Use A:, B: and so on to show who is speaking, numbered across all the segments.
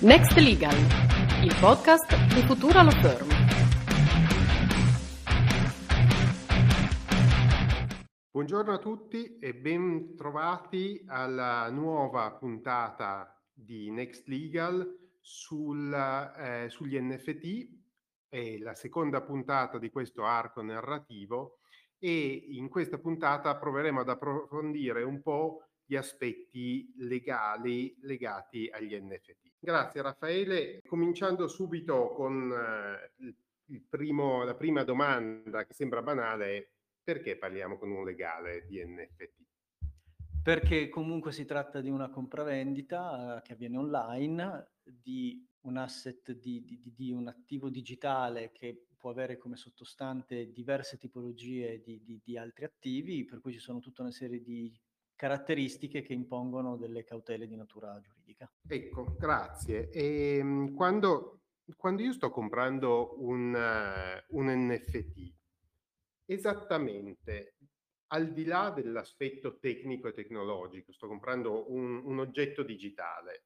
A: Next Legal, il podcast di Futura Law Firm.
B: Buongiorno a tutti e ben trovati alla nuova puntata di Next Legal sul, eh, sugli NFT, è la seconda puntata di questo arco narrativo e in questa puntata proveremo ad approfondire un po' gli aspetti legali legati agli NFT. Grazie Raffaele. Cominciando subito con eh, primo, la prima domanda che sembra banale, perché parliamo con un legale di NFT?
C: Perché comunque si tratta di una compravendita eh, che avviene online di un asset, di, di, di, un attivo digitale che può avere come sottostante diverse tipologie di, di altri attivi, per cui ci sono tutta una serie di caratteristiche che impongono delle cautele di natura giuridica.
B: Ecco, grazie. E, ehm, quando, quando io sto comprando un, un NFT, esattamente al di là dell'aspetto tecnico e tecnologico, sto comprando un, un oggetto digitale,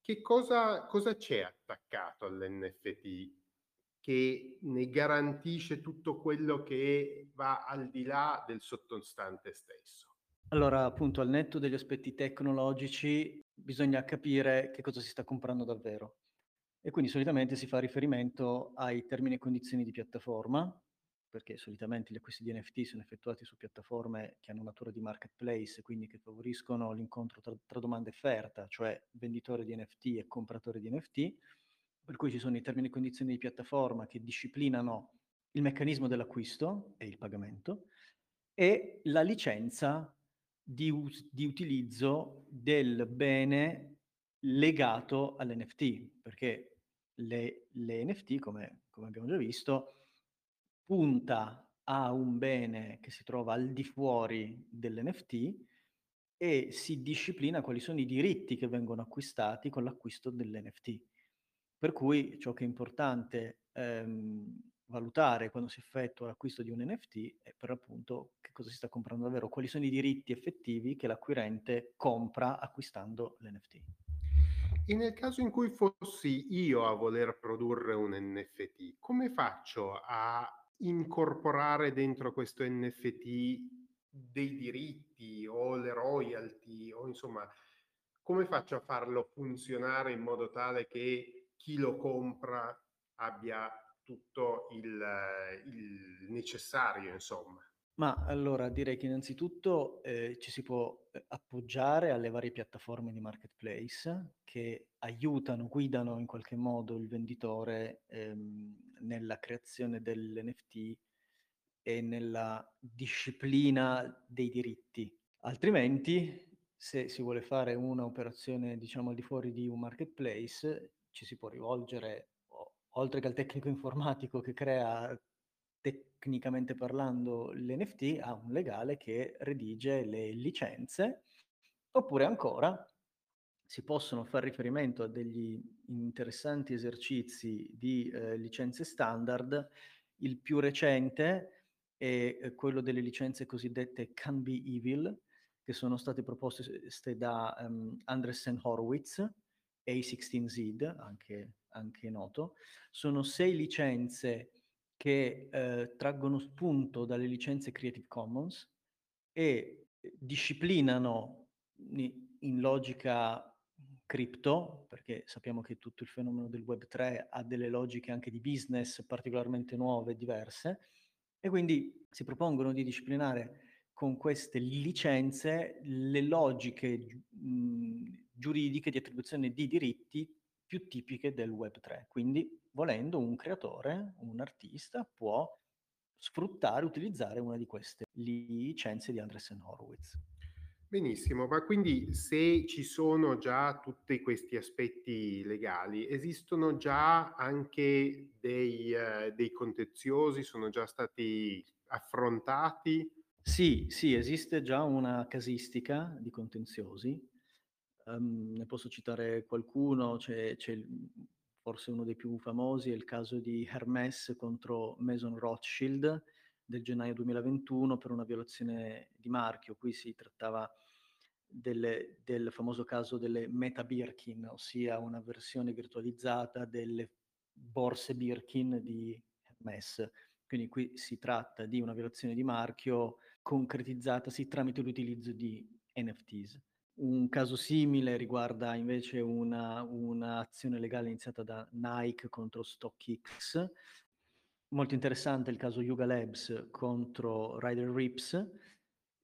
B: che cosa, cosa c'è attaccato all'NFT che ne garantisce tutto quello che va al di là del sottostante stesso?
C: Allora, appunto, al netto degli aspetti tecnologici bisogna capire che cosa si sta comprando davvero. E quindi solitamente si fa riferimento ai termini e condizioni di piattaforma, perché solitamente gli acquisti di NFT sono effettuati su piattaforme che hanno natura di marketplace, quindi che favoriscono l'incontro tra, tra domanda e offerta, cioè venditore di NFT e compratore di NFT, per cui ci sono i termini e condizioni di piattaforma che disciplinano il meccanismo dell'acquisto e il pagamento, e la licenza di, us- di utilizzo del bene legato all'NFT, perché le, le NFT, come, come abbiamo già visto, punta a un bene che si trova al di fuori dell'NFT e si disciplina quali sono i diritti che vengono acquistati con l'acquisto dell'NFT. Per cui ciò che è importante ehm, valutare quando si effettua l'acquisto di un NFT è per appunto che cosa si sta comprando davvero, quali sono i diritti effettivi che l'acquirente compra acquistando l'NFT.
B: E nel caso in cui fossi io a voler produrre un NFT, come faccio a incorporare dentro questo NFT dei diritti o le royalty o insomma come faccio a farlo funzionare in modo tale che chi lo compra abbia tutto il, il necessario, insomma.
C: Ma allora direi che innanzitutto eh, ci si può eh, appoggiare alle varie piattaforme di marketplace che aiutano, guidano in qualche modo il venditore ehm, nella creazione dell'NFT e nella disciplina dei diritti. Altrimenti, se si vuole fare un'operazione, diciamo, al di fuori di un marketplace, ci si può rivolgere oltre che al tecnico informatico che crea tecnicamente parlando l'NFT, a un legale che redige le licenze, oppure ancora si possono fare riferimento a degli interessanti esercizi di eh, licenze standard. Il più recente è eh, quello delle licenze cosiddette Can Be Evil, che sono state proposte da um, Andresen Horowitz, A16Z, anche anche noto, sono sei licenze che eh, traggono spunto dalle licenze Creative Commons e eh, disciplinano in logica cripto, perché sappiamo che tutto il fenomeno del Web3 ha delle logiche anche di business particolarmente nuove e diverse, e quindi si propongono di disciplinare con queste licenze le logiche mh, giuridiche di attribuzione di diritti più tipiche del Web3. Quindi, volendo, un creatore, un artista può sfruttare, utilizzare una di queste licenze di Andresen Horowitz.
B: Benissimo, ma quindi se ci sono già tutti questi aspetti legali, esistono già anche dei, uh, dei contenziosi, sono già stati affrontati?
C: Sì, sì, esiste già una casistica di contenziosi Um, ne posso citare qualcuno, c'è, c'è forse uno dei più famosi, è il caso di Hermès contro Mason Rothschild del gennaio 2021 per una violazione di marchio. Qui si trattava delle, del famoso caso delle meta Birkin, ossia una versione virtualizzata delle borse Birkin di Hermes. Quindi qui si tratta di una violazione di marchio concretizzatasi tramite l'utilizzo di NFTs. Un caso simile riguarda invece un'azione una legale iniziata da Nike contro StockX. Molto interessante il caso Yuga Labs contro Rider Rips.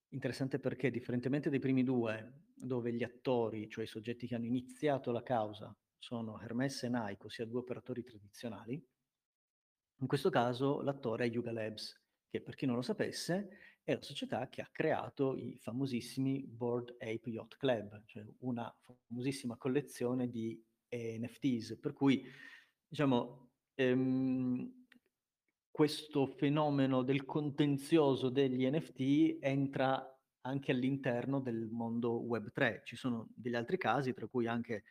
C: Interessante perché, differentemente dai primi due, dove gli attori, cioè i soggetti che hanno iniziato la causa, sono Hermes e Nike, ossia due operatori tradizionali, in questo caso l'attore è Yuga Labs, che per chi non lo sapesse è la società che ha creato i famosissimi Board Ape Yacht Club, cioè una famosissima collezione di NFTs, per cui diciamo ehm, questo fenomeno del contenzioso degli NFT entra anche all'interno del mondo Web3. Ci sono degli altri casi, tra cui anche,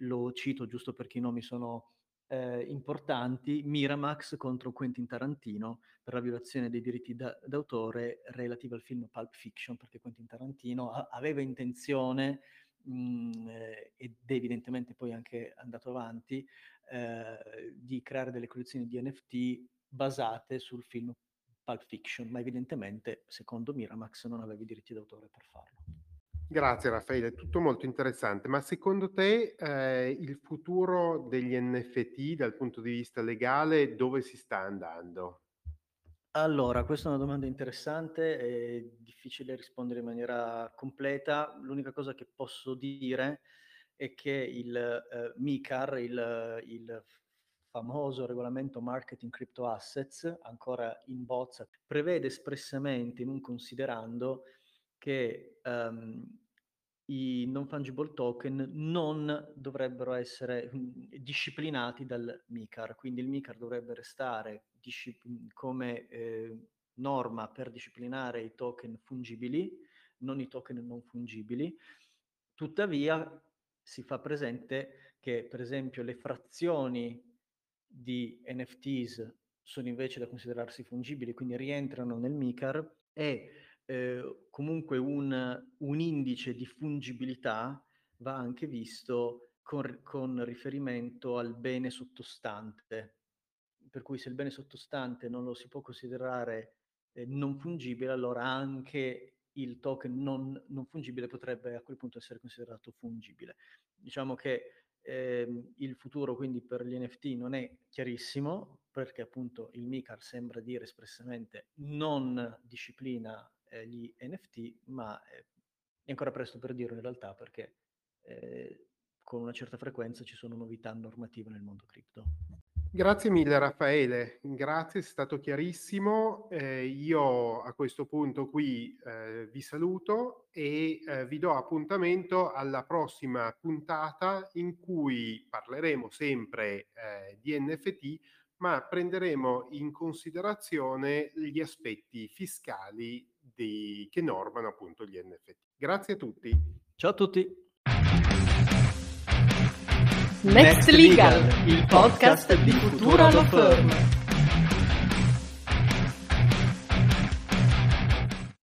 C: lo cito giusto perché i nomi sono eh, importanti, Miramax contro Quentin Tarantino per la violazione dei diritti da, d'autore relativa al film Pulp Fiction, perché Quentin Tarantino a- aveva intenzione mh, mm, eh, ed evidentemente poi anche andato avanti eh, di creare delle collezioni di NFT basate sul film Pulp Fiction, ma evidentemente secondo Miramax non aveva i diritti d'autore per farlo.
B: Grazie Raffaele, tutto molto interessante, ma secondo te eh, il futuro degli NFT dal punto di vista legale dove si sta andando?
C: Allora, questa è una domanda interessante, è difficile rispondere in maniera completa. L'unica cosa che posso dire è che il eh, MICAR, il, il famoso regolamento marketing crypto assets, ancora in bozza, prevede espressamente, non considerando, che um, i non fungible token non dovrebbero essere mh, disciplinati dal MICAR, quindi il MICAR dovrebbe restare discipl- come eh, norma per disciplinare i token fungibili, non i token non fungibili. Tuttavia si fa presente che per esempio le frazioni di NFTs sono invece da considerarsi fungibili, quindi rientrano nel MICAR e eh, comunque un, un, indice di fungibilità va anche visto con, con, riferimento al bene sottostante. Per cui se il bene sottostante non lo si può considerare eh, non fungibile, allora anche il token non, non, fungibile potrebbe a quel punto essere considerato fungibile. Diciamo che eh, il futuro quindi per gli NFT non è chiarissimo perché appunto il MICAR sembra dire espressamente non disciplina eh, gli NFT, ma eh, è ancora presto per dirlo in realtà perché eh, con una certa frequenza ci sono novità normative nel mondo cripto.
B: Grazie mille Raffaele, grazie, è stato chiarissimo. Eh, io a questo punto qui eh, vi saluto e eh, vi do appuntamento alla prossima puntata in cui parleremo sempre eh, di NFT, ma prenderemo in considerazione gli aspetti fiscali di, che normano appunto gli NFT. Grazie a tutti.
C: Ciao a tutti.
A: Next Legal, il podcast di Futura Law Firm.